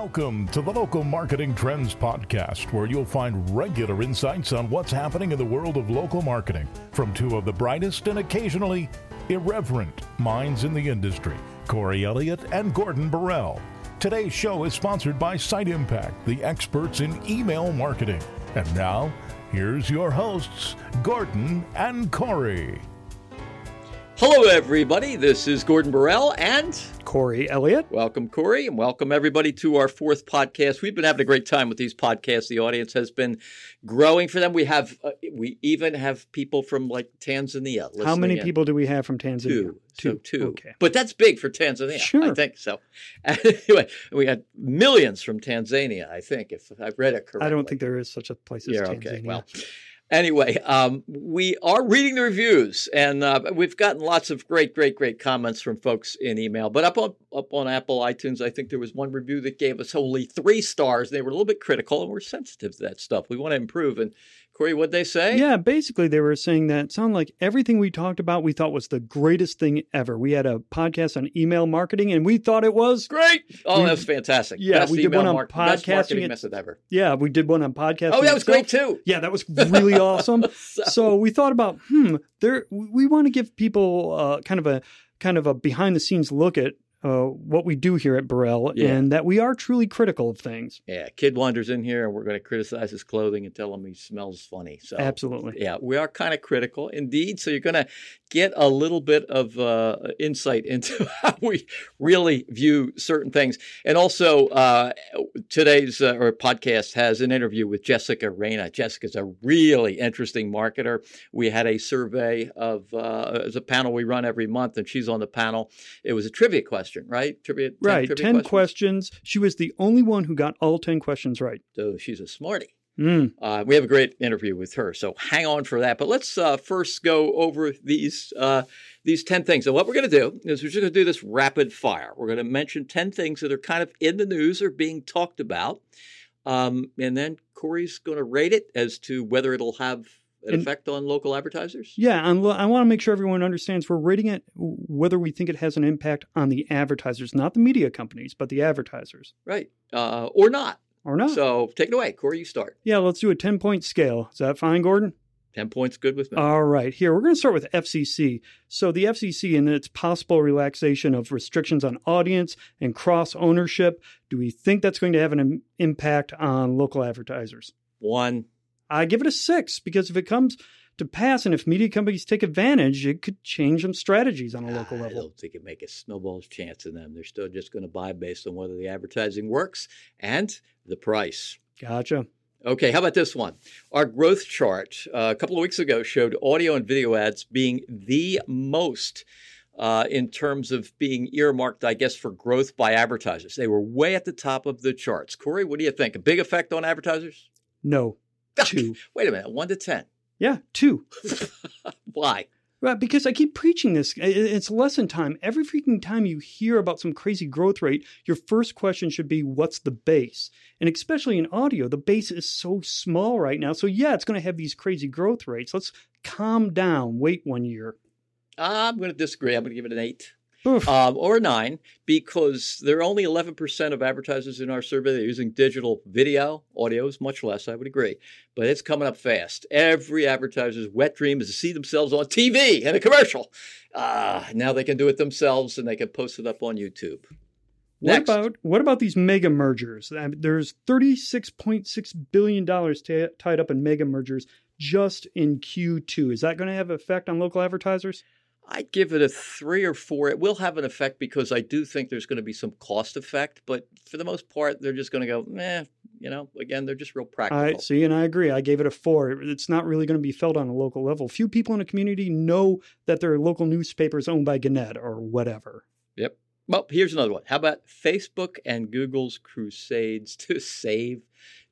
Welcome to the Local Marketing Trends Podcast, where you'll find regular insights on what's happening in the world of local marketing from two of the brightest and occasionally irreverent minds in the industry, Corey Elliott and Gordon Borrell. Today's show is sponsored by Site Impact, the experts in email marketing. And now, here's your hosts, Gordon and Corey. Hello, everybody. This is Gordon Borrell and Corey Elliott. Welcome, Corey, and welcome everybody to our fourth podcast. We've been having a great time with these podcasts. The audience has been growing for them. We have, uh, we even have people from like Tanzania. How many in. people do we have from Tanzania? Two. Two. So two. Okay. But that's big for Tanzania. Sure. I think so. Anyway, we had millions from Tanzania, I think, if I've read it correctly. I don't think there is such a place as Yeah, Tanzania. okay. Well, anyway, um, we are reading the reviews, and uh, we've gotten lots of great, great, great comments from folks in email. But up on up on Apple iTunes, I think there was one review that gave us only three stars. They were a little bit critical, and we're sensitive to that stuff. We want to improve. And Corey, what'd they say? Yeah, basically they were saying that it sounded like everything we talked about we thought was the greatest thing ever. We had a podcast on email marketing and we thought it was Great! Oh, We- that was fantastic. Yeah, best we did one on best podcasting method ever. yeah, we did one on podcast. Oh, that was great too. Yeah, that was really awesome. So- So we thought about, hmm, there we want to give people uh, kind of a kind of a behind the scenes look at uh, what we do here at Borrell Yeah. and that we are truly critical of things. Yeah, kid wanders in here, and we're going to criticize his clothing and tell him he smells funny. So Absolutely. Yeah, we are kind of critical indeed. So you're going to get a little bit of uh, insight into how we really view certain things. And also, uh, today's uh, or podcast has an interview with Jessica Reyna. Jessica's a really interesting marketer. We had a survey of uh, as a panel we run every month, and she's on the panel. It was a trivia question, right? Trivia, 10 Right, trivia 10 questions. questions. She was the only one who got all 10 questions right. So she's a smarty. Mm. Uh, we have a great interview with her, so hang on for that. But let's uh, first go over these uh, these ten things. And what we're going to do is we're just going to do this rapid fire. We're going to mention ten things that are kind of in the news or being talked about, um, and then Corey's going to rate it as to whether it'll have an And- effect on local advertisers. Yeah, and lo- I want to make sure everyone understands we're rating it whether we think it has an impact on the advertisers, not the media companies, but the advertisers, Right, uh, or not. or not. So take it away, Corey. You start. yeah, let's do a 10 point scale. Is that fine, Gordon? Ten points, good with me. All right, here we're going to start with FCC. So, the FCC and its possible relaxation of restrictions on audience and cross ownership, do we think that's going to have an im- impact on local advertisers? One. I give it a six because if it comes to pass and if media companies take advantage, it could change some strategies on a local I level. don't think it make a snowball's chance in them. They're still just going to buy based on whether the advertising works and the price. Gotcha. Okay, how about this one? Our growth chart uh, a couple of weeks ago showed audio and video ads being the most uh, in terms of being earmarked, I guess, for growth by advertisers. They were way at the top of the charts. Corey, what do you think? A big effect on advertisers? No, two. Wait a minute, one to 10. Yeah, two. Why? Right, because I keep preaching this. It's lesson time. Every freaking time you hear about some crazy growth rate, your first question should be, what's the base? And especially in audio, the base is so small right now. So, yeah, it's going to have these crazy growth rates. Let's calm down. Wait one year. I'm going to disagree. I'm going to give it an 8. Um, or nine, because there are only 11% of advertisers in our survey that are using digital video. Audio is much less, I would agree, but it's coming up fast. Every advertiser's wet dream is to see themselves on TV in a commercial. Ah, now they can do it themselves and they can post it up on YouTube. What Next. about what about these mega mergers? I mean, There's 36.6 billion dollars ta tied up in mega mergers just in Q2. Is that going to have an effect on local advertisers? I'd give it a three or four. It will have an effect because I do think there's going to be some cost effect, but for the most part, they're just going to go, eh, you know, again, they're just real practical. I see, and I agree. I gave it a four. It's not really going to be felt on a local level. Few people in a community know that their local newspaper is owned by Gannett or whatever. Yep. Well, here's another one. How about Facebook and Google's crusades to save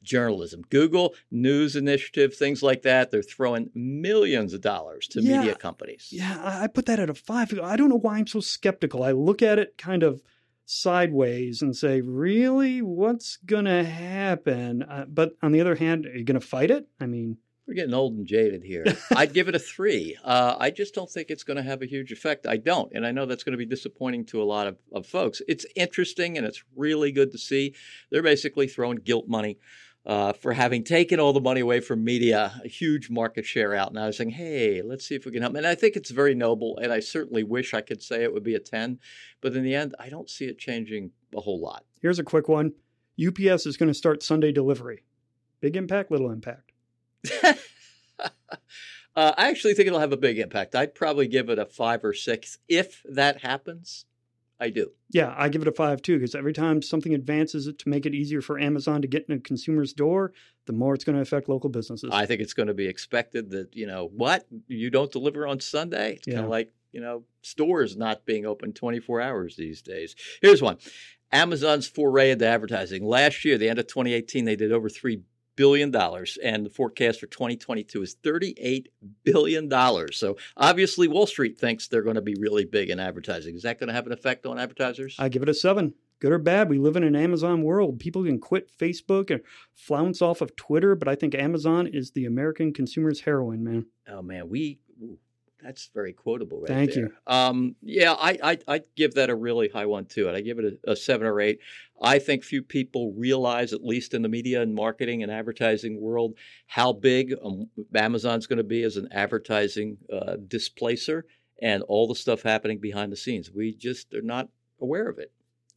journalism? Google News Initiative, things like that. They're throwing millions of dollars to Yeah. media companies. Yeah, I put that at a five. I don't know why I'm so skeptical. I look at it kind of sideways and say, really, what's going to happen? Uh, but on the other hand, are you going to fight it? I mean, We're getting old and jaded here. I'd give it a three. Uh, I just don't think it's going to have a huge effect. I don't. And I know that's going to be disappointing to a lot of, of folks. It's interesting and it's really good to see. They're basically throwing guilt money uh, for having taken all the money away from media, a huge market share out. And I was saying, hey, let's see if we can help. And I think it's very noble. And I certainly wish I could say it would be a 10. But in the end, I don't see it changing a whole lot. Here's a quick one UPS is going to start Sunday delivery. Big impact, little impact. uh, I actually think it'll have a big impact. I'd probably give it a five or six if that happens. I do. Yeah, I give it a five too, because every time something advances it to make it easier for Amazon to get in a consumer's door, the more it's going to affect local businesses. I think it's going to be expected that, you know, what? You don't deliver on Sunday? It's yeah. kind of like, you know, stores not being open 24 hours these days. Here's one Amazon's foray into advertising. Last year, the end of 2018, they did over $3 billion, dollars, and the forecast for 2022 is $38 billion. So obviously, Wall Street thinks they're going to be really big in advertising. Is that going to have an effect on advertisers? I give it a seven. Good or bad, we live in an Amazon world. People can quit Facebook and flounce off of Twitter, but I think Amazon is the American consumer's heroin, man. Oh man, we that's very quotable, right Thank there. you. Um, yeah, I, I I give that a really high one too, and I give it a, a, seven or eight. I think few people realize, at least in the media and marketing and advertising world, how big um, Amazon's going to be as an advertising uh, displacer, and all the stuff happening behind the scenes. We just are not aware of it.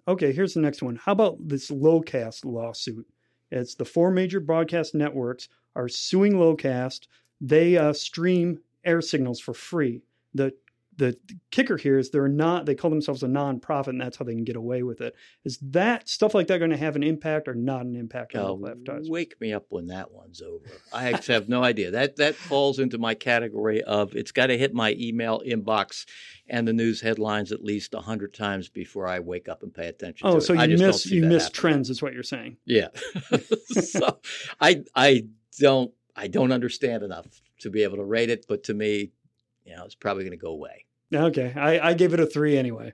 Okay, here's the next one. How about this Locast lawsuit? It's the four major broadcast networks are suing Locast. They uh, stream air signals for free. The the kicker here is they're not they call themselves a nonprofit and that's how they can get away with it. Is that stuff like that going to have an impact or not an impact on oh, local advertisers? wake me up when that one's over. I have no idea. That that falls into my category of it's got to hit my email inbox and the news headlines at least 100 times before i wake up and pay attention oh so you miss you miss happening. trends is what you're saying? Yeah. So i i don't i don't understand enough to be able to rate it, but to me, you know, it's probably going to go away. Okay, I, I gave it a three anyway.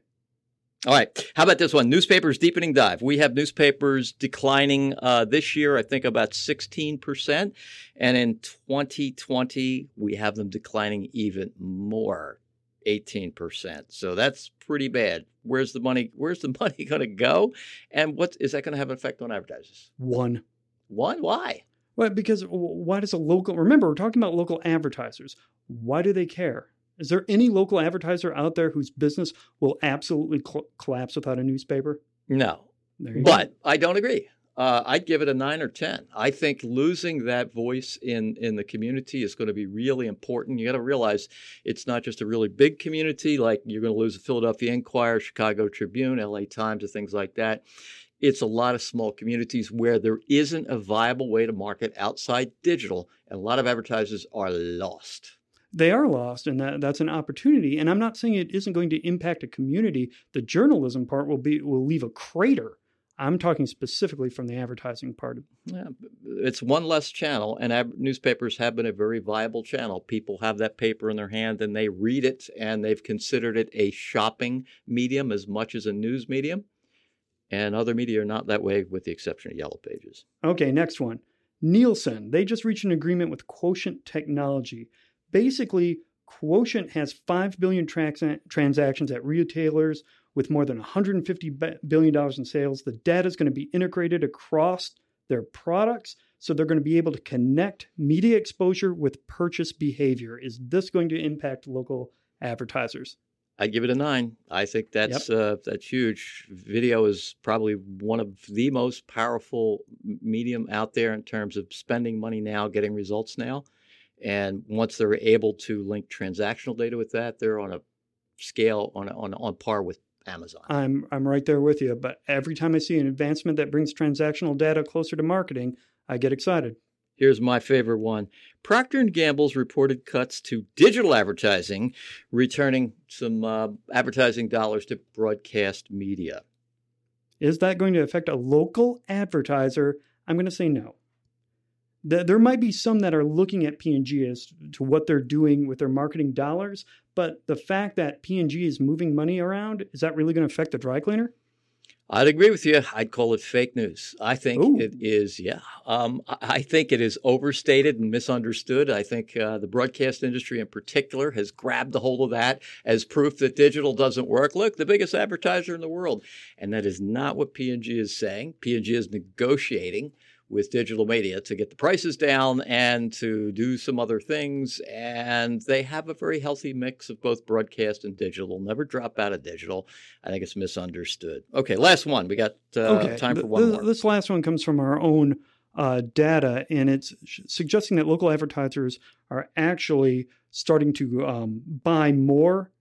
All right. How about this one? Newspapers deepening dive. We have newspapers declining uh, this year, I think about 16%. And in 2020, we have them declining even more, 18%. So that's pretty bad. Where's the money? Where's the money going to go? And what is that going to have an effect on advertisers? One. One? Why? Well, because why does a local, remember, we're talking about local advertisers. Why do they care? Is there any local advertiser out there whose business will absolutely cl- collapse without a newspaper? No. But go. I don't agree. Uh, I'd give it a nine or 10. I think losing that voice in, in the community is going to be really important. You got to realize it's not just a really big community, like you're going to lose the Philadelphia Inquirer, Chicago Tribune, LA Times, and things like that it's a lot of small communities where there isn't a viable way to market outside digital, and a lot of advertisers are lost. They are lost, and that, that's an opportunity. And I'm not saying it isn't going to impact a community. The journalism part will be will leave a crater. I'm talking specifically from the advertising part. Yeah, it's one less channel, and ab- newspapers have been a very viable channel. People have that paper in their hand and they read it, and they've considered it a shopping medium as much as a news medium. And other media are not that way, with the exception of Yellow Pages. Okay, next one. Nielsen. They just reached an agreement with Quotient Technology. Basically, Quotient has 5 billion trans- transactions at retailers with more than $150 billion in sales. The data is going to be integrated across their products, so they're going to be able to connect media exposure with purchase behavior. Is this going to impact local advertisers? I give it a nine. I think that's yep. uh, that's huge. Video is probably one of the most powerful medium out there in terms of spending money now, getting results now, and once they're able to link transactional data with that, they're on a scale on on on par with Amazon. I'm I'm right there with you. But every time I see an advancement that brings transactional data closer to marketing, I get excited. Here's my favorite one. Procter & Gamble's reported cuts to digital advertising, returning some uh, advertising dollars to broadcast media. Is that going to affect a local advertiser? I'm going to say no. There might be some that are looking at P&G as to what they're doing with their marketing dollars, but the fact that P&G is moving money around, is that really going to affect the dry cleaner? I'd agree with you. I'd call it fake news. I think Ooh. it is, yeah. Um, I- think it is overstated and misunderstood. I think uh, the broadcast industry in particular has grabbed a hold of that as proof that digital doesn't work. Look, the biggest advertiser in the world. And that is not what P&G is saying. P&G is negotiating with digital media to get the prices down and to do some other things. And they have a very healthy mix of both broadcast and digital. Never drop out of digital. I think it's misunderstood. Okay, last one. We got uh, time for one th- more. This last one comes from our own uh, data, and it's suggesting that local advertisers are actually starting to um, buy more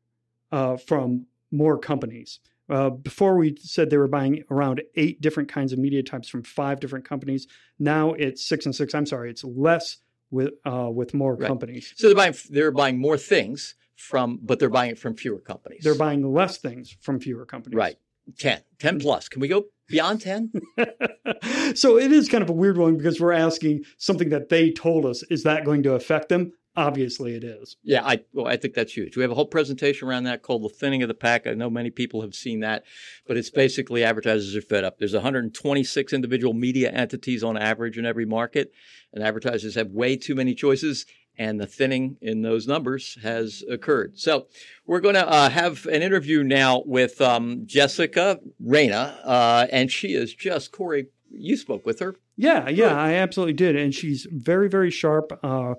uh, from more companies. Uh, before we said they were buying around eight different kinds of media types from five different companies. Now it's six and six. I'm sorry, it's less with uh, with more Right. companies. So they're buying they're buying more things from, but they're buying it from fewer companies. They're buying less things from fewer companies. right. 10, 10 plus. Can we go beyond 10? so it is kind of a weird one because we're asking something that they told us. Is that going to affect them? Obviously, it is. Yeah, I well, I think that's huge. We have a whole presentation around that called the thinning of the pack. I know many people have seen that, but it's basically advertisers are fed up. There's 126 individual media entities on average in every market, and advertisers have way too many choices. And the thinning in those numbers has occurred. So we're going to uh, have an interview now with um, Jessica Reyna, uh, and she is just Corey. You spoke with her. Yeah, yeah, Good. I absolutely did. And she's very, very sharp. Uh,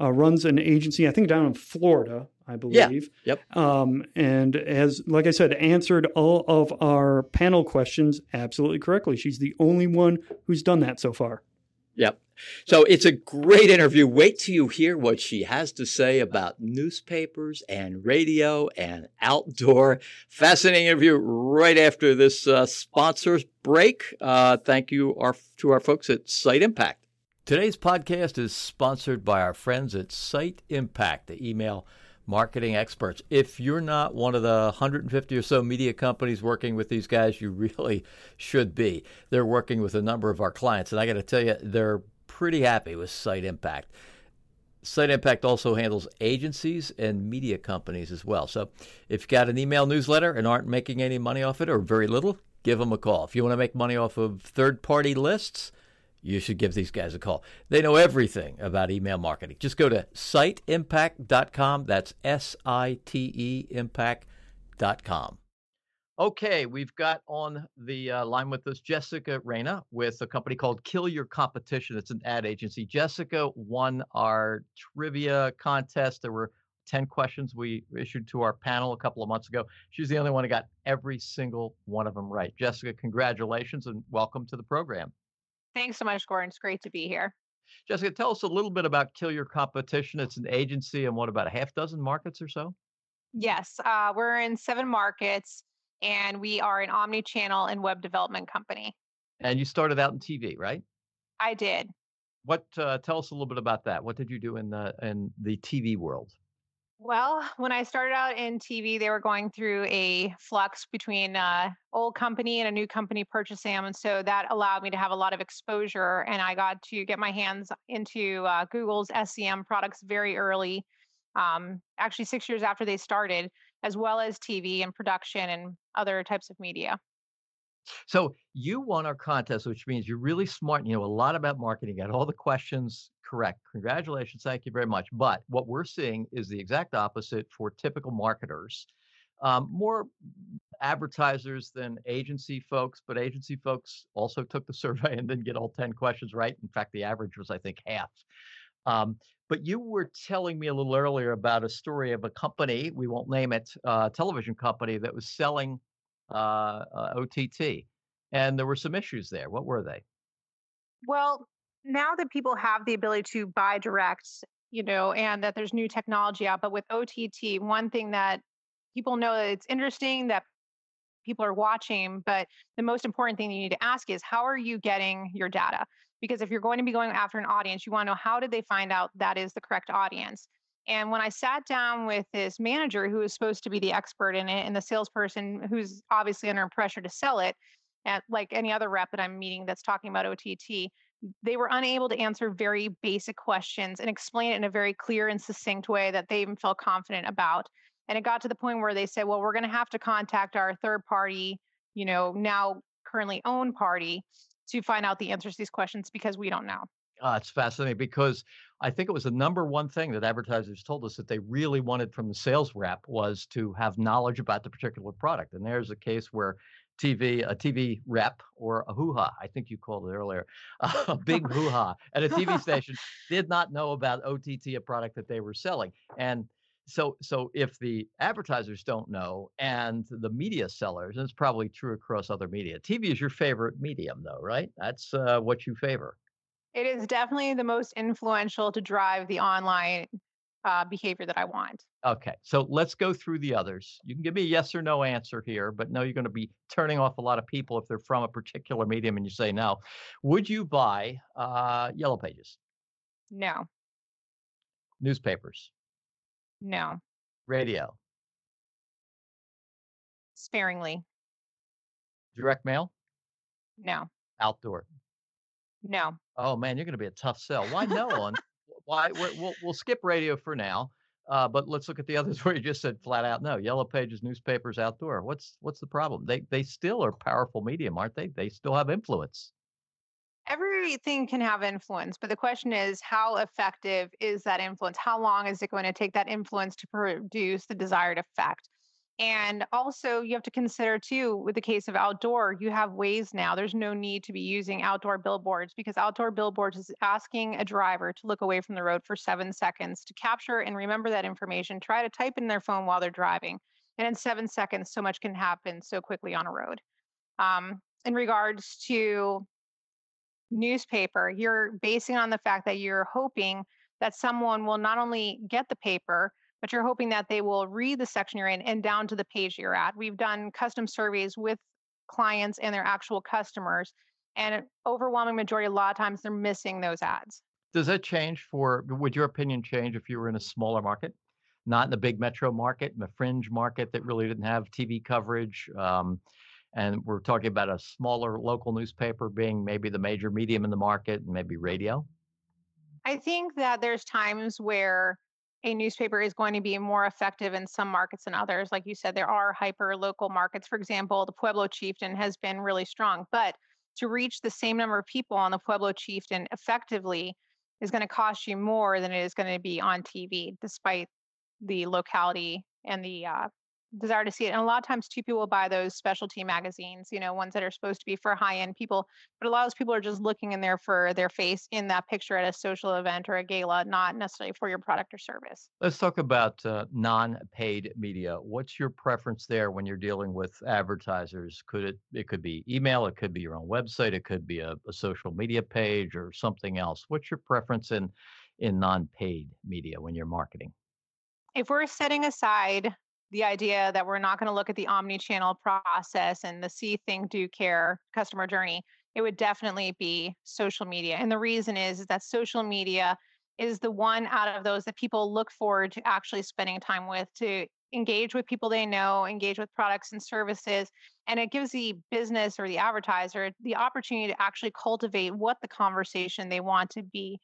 uh, runs an agency, I think, down in Florida, I believe. Yeah. Yep. Um, and has, like I said, answered all of our panel questions absolutely correctly. She's the only one who's done that so far. Yep. So it's a great interview. Wait till you hear what she has to say about newspapers and radio and outdoor. Fascinating interview right after this uh, sponsors break. Uh, thank you our, to our folks at Site Impact. Today's podcast is sponsored by our friends at Site Impact, the email marketing experts. If you're not one of the 150 or so media companies working with these guys, you really should be. They're working with a number of our clients, and I got to tell you, they're pretty happy with Site Impact. Site Impact also handles agencies and media companies as well. So if you've got an email newsletter and aren't making any money off it or very little, give them a call. If you want to make money off of third party lists, you should give these guys a call. They know everything about email marketing. Just go to siteimpact.com. That's S I T E impact.com. Okay, we've got on the uh, line with us Jessica Reyna with a company called Kill Your Competition. It's an ad agency. Jessica won our trivia contest. There were 10 questions we issued to our panel a couple of months ago. She's the only one who got every single one of them right. Jessica, congratulations and welcome to the program. Thanks so much, Gordon. It's great to be here. Jessica, tell us a little bit about Kill Your Competition. It's an agency in what, about a half dozen markets or so? Yes, uh, we're in seven markets and we are an omni channel and web development company. And you started out in TV, right? I did. What? Uh, tell us a little bit about that. What did you do in the in the TV world? Well, when I started out in TV, they were going through a flux between uh, old company and a new company purchasing them, and so that allowed me to have a lot of exposure. And I got to get my hands into uh, Google's SEM products very early, um, actually six years after they started, as well as TV and production and other types of media. So you won our contest, which means you're really smart. and You know a lot about marketing. Got all the questions correct. Congratulations. Thank you very much. But what we're seeing is the exact opposite for typical marketers. Um, more advertisers than agency folks, but agency folks also took the survey and didn't get all 10 questions right. In fact, the average was, I think, half. Um, but you were telling me a little earlier about a story of a company, we won't name it, uh, television company that was selling Uh, uh, OTT. And there were some issues there. What were they? Well, now that people have the ability to buy direct, you know, and that there's new technology out, but with OTT, one thing that people know that it's interesting that people are watching, but the most important thing you need to ask is how are you getting your data? Because if you're going to be going after an audience, you want to know how did they find out that is the correct audience? And when I sat down with this manager who was supposed to be the expert in it and the salesperson who's obviously under pressure to sell it, at like any other rep that I'm meeting that's talking about OTT, they were unable to answer very basic questions and explain it in a very clear and succinct way that they even felt confident about. And it got to the point where they said, well, we're going to have to contact our third party, you know, now currently owned party to find out the answers to these questions because we don't know. Uh, it's fascinating because I think it was the number one thing that advertisers told us that they really wanted from the sales rep was to have knowledge about the particular product. And there's a case where TV, a TV rep or a hoo-ha, I think you called it earlier, a big hoo-ha at a TV station did not know about OTT, a product that they were selling. And so so if the advertisers don't know and the media sellers and it's probably true across other media tv is your favorite medium though right that's uh, what you favor it is definitely the most influential to drive the online uh, behavior that i want okay so let's go through the others you can give me a yes or no answer here but no you're going to be turning off a lot of people if they're from a particular medium and you say no would you buy uh, yellow pages no newspapers no. Radio. Sparingly. Direct mail? No. Outdoor? No. Oh man, you're going to be a tough sell. Why no on? Why we'll we'll skip radio for now. Uh, but let's look at the others where you just said flat out no. Yellow pages, newspapers, outdoor. What's what's the problem? They they still are powerful medium, aren't they? They still have influence everything can have influence, but the question is how effective is that influence? How long is it going to take that influence to produce the desired effect? And also, you have to consider too, with the case of outdoor, you have ways now. There's no need to be using outdoor billboards because outdoor billboards is asking a driver to look away from the road for seven seconds to capture and remember that information. Try to type in their phone while they're driving. And in seven seconds, so much can happen so quickly on a road. Um, in regards to newspaper, you're basing on the fact that you're hoping that someone will not only get the paper, but you're hoping that they will read the section you're in and down to the page you're at. We've done custom surveys with clients and their actual customers, and an overwhelming majority, a lot of times, they're missing those ads. Does that change for, would your opinion change if you were in a smaller market? Not in a big metro market, in a fringe market that really didn't have TV coverage. Um, and we're talking about a smaller local newspaper being maybe the major medium in the market and maybe radio? I think that there's times where a newspaper is going to be more effective in some markets than others. Like you said, there are hyper local markets. For example, the Pueblo Chieftain has been really strong, but to reach the same number of people on the Pueblo Chieftain effectively is going to cost you more than it is going to be on TV, despite the locality and the uh, desire to see it. And a lot of times too, people will buy those specialty magazines, you know, ones that are supposed to be for high end people. But a lot of those people are just looking in there for their face in that picture at a social event or a gala, not necessarily for your product or service. Let's talk about uh, non paid media. What's your preference there when you're dealing with advertisers? Could it, it could be email, it could be your own website, it could be a, a social media page or something else. What's your preference in, in non paid media when you're marketing? If we're setting aside the idea that we're not going to look at the omni-channel process and the see think do care customer journey it would definitely be social media. And the reason is, is that social media is the one out of those that people look forward to actually spending time with to engage with people they know engage with products and services and it gives the business or the advertiser the opportunity to actually cultivate what the conversation they want to be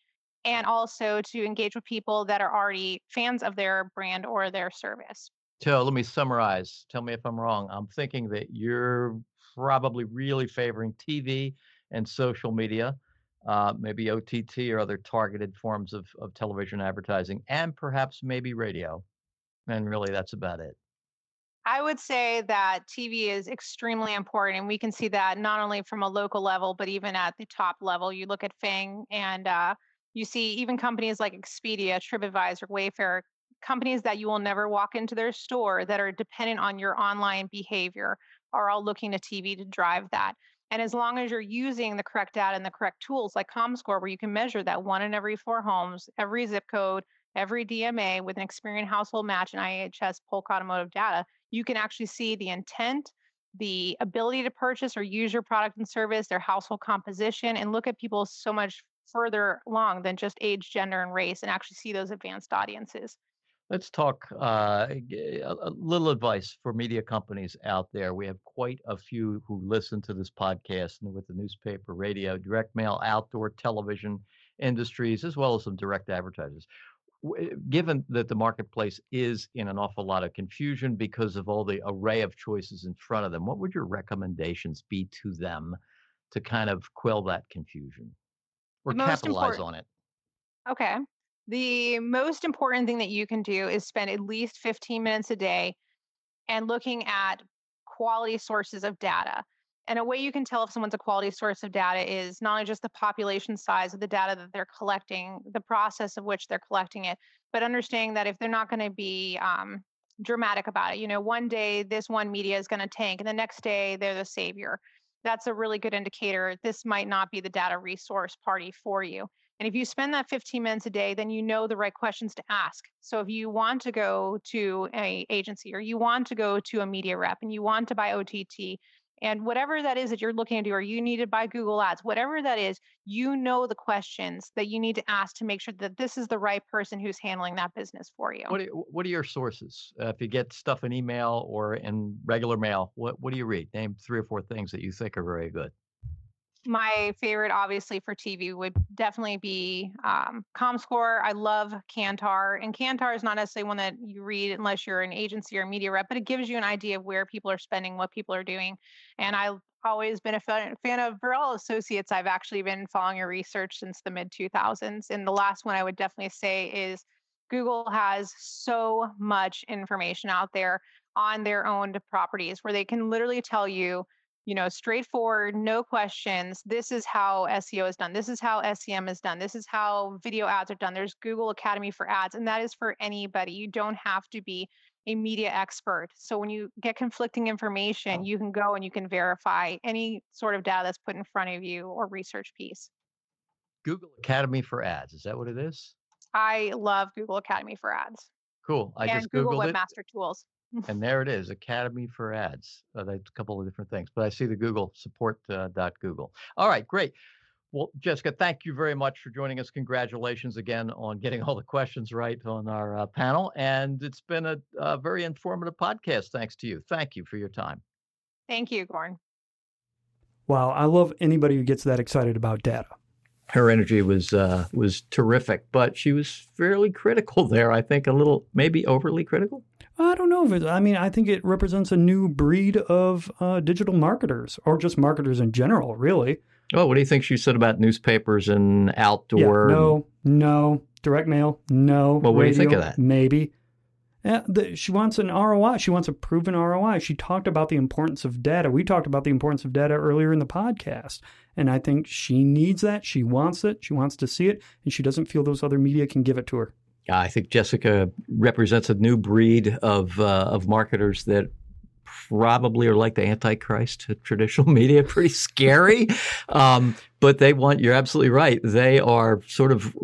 and also to engage with people that are already fans of their brand or their service so let me summarize. Tell me if I'm wrong. I'm thinking that you're probably really favoring TV and social media, uh, maybe OTT or other targeted forms of, of television advertising, and perhaps maybe radio. And really, that's about it. I would say that TV is extremely important. And we can see that not only from a local level, but even at the top level. You look at FANG and uh, you see even companies like Expedia, TripAdvisor, Wayfair companies that you will never walk into their store that are dependent on your online behavior are all looking to TV to drive that. And as long as you're using the correct data and the correct tools like ComScore, where you can measure that one in every four homes, every zip code, every DMA with an Experian household match and IHS Polk automotive data, you can actually see the intent, the ability to purchase or use your product and service, their household composition, and look at people so much further along than just age, gender, and race and actually see those advanced audiences. Let's talk uh, a little advice for media companies out there. We have quite a few who listen to this podcast and with the newspaper, radio, direct mail, outdoor television industries, as well as some direct advertisers. given that the marketplace is in an awful lot of confusion because of all the array of choices in front of them, what would your recommendations be to them to kind of quell that confusion or capitalize on it? Okay. The most important thing that you can do is spend at least 15 minutes a day and looking at quality sources of data. And a way you can tell if someone's a quality source of data is not only just the population size of the data that they're collecting, the process of which they're collecting it, but understanding that if they're not going to be um, dramatic about it, you know, one day this one media is going to tank, and the next day they're the savior. That's a really good indicator. This might not be the data resource party for you. And if you spend that 15 minutes a day, then you know the right questions to ask. So if you want to go to a agency or you want to go to a media rep and you want to buy OTT, and whatever that is that you're looking to do, or you need to buy Google Ads, whatever that is, you know the questions that you need to ask to make sure that this is the right person who's handling that business for you. What are, what are your sources? Uh, if you get stuff in email or in regular mail, what, what do you read? Name three or four things that you think are very good my favorite, obviously, for TV would definitely be um, ComScore. I love Kantar, and Kantar is not necessarily one that you read unless you're an agency or media rep, but it gives you an idea of where people are spending, what people are doing. And I've always been a fan, fan of Borrell Associates. I've actually been following your research since the mid 2000s, and the last one I would definitely say is Google has so much information out there on their own properties where they can literally tell you you know, straightforward, no questions. This is how SEO is done. This is how SEM is done. This is how video ads are done. There's Google Academy for ads, and that is for anybody. You don't have to be a media expert. So when you get conflicting information, you can go and you can verify any sort of data that's put in front of you or research piece. Google Academy for ads. Is that what it is? I love Google Academy for ads. Cool. I and just Google Webmaster it. Tools and there it is, Academy for Ads. Uh, a couple of different things, but I see the Google support uh, dot Google. All right, great. Well, Jessica, thank you very much for joining us. Congratulations again on getting all the questions right on our uh, panel, and it's been a, a very informative podcast. Thanks to you. Thank you for your time. Thank you, Gordon. Wow, I love anybody who gets that excited about data her energy was uh, was terrific, but she was fairly critical there. I think a little, maybe overly critical. I don't know if it. I mean, I think it represents a new breed of uh, digital marketers, or just marketers in general, really. Oh, what do you think she said about newspapers and outdoor? Yeah, no, no, direct mail, no. Well, what radio, do you think of that? Maybe. Yeah, the, she wants an ROI. She wants a proven ROI. She talked about the importance of data. We talked about the importance of data earlier in the podcast. And I think she needs that. She wants it. She wants to see it. And she doesn't feel those other media can give it to her. I think Jessica represents a new breed of, uh, of marketers that probably are like the antichrist to traditional media pretty scary um, but they want you're absolutely right they are sort of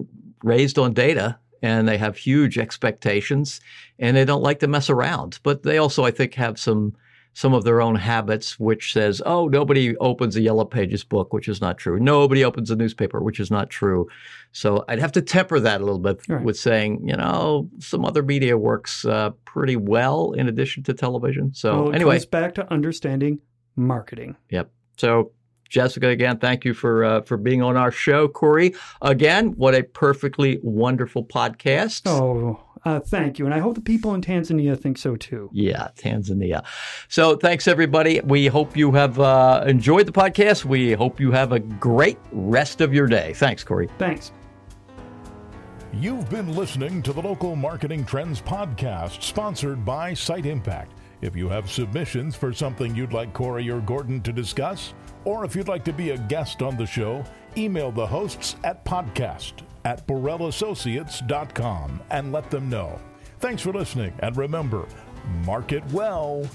raised on data and they have huge expectations and they don't like to mess around. But they also, I think, have some some of their own habits, which says, oh, nobody opens a Yellow Pages book, which is not true. Nobody opens a newspaper, which is not true. So I'd have to temper that a little bit right. with saying, you know, some other media works uh, pretty well in addition to television. So well, anyway, comes back to understanding marketing. Yep. So Jessica, again, thank you for uh, for being on our show. Corey, again, what a perfectly wonderful podcast. Oh, uh, thank you. And I hope the people in Tanzania think so too. Yeah, Tanzania. So thanks, everybody. We hope you have uh, enjoyed the podcast. We hope you have a great rest of your day. Thanks, Corey. Thanks. You've been listening to the Local Marketing Trends Podcast, sponsored by Site Impact. If you have submissions for something you'd like Corey or Gordon to discuss, or if you'd like to be a guest on the show, email the hosts at podcast at BorrellAssociates.com and let them know. Thanks for listening, and remember, market well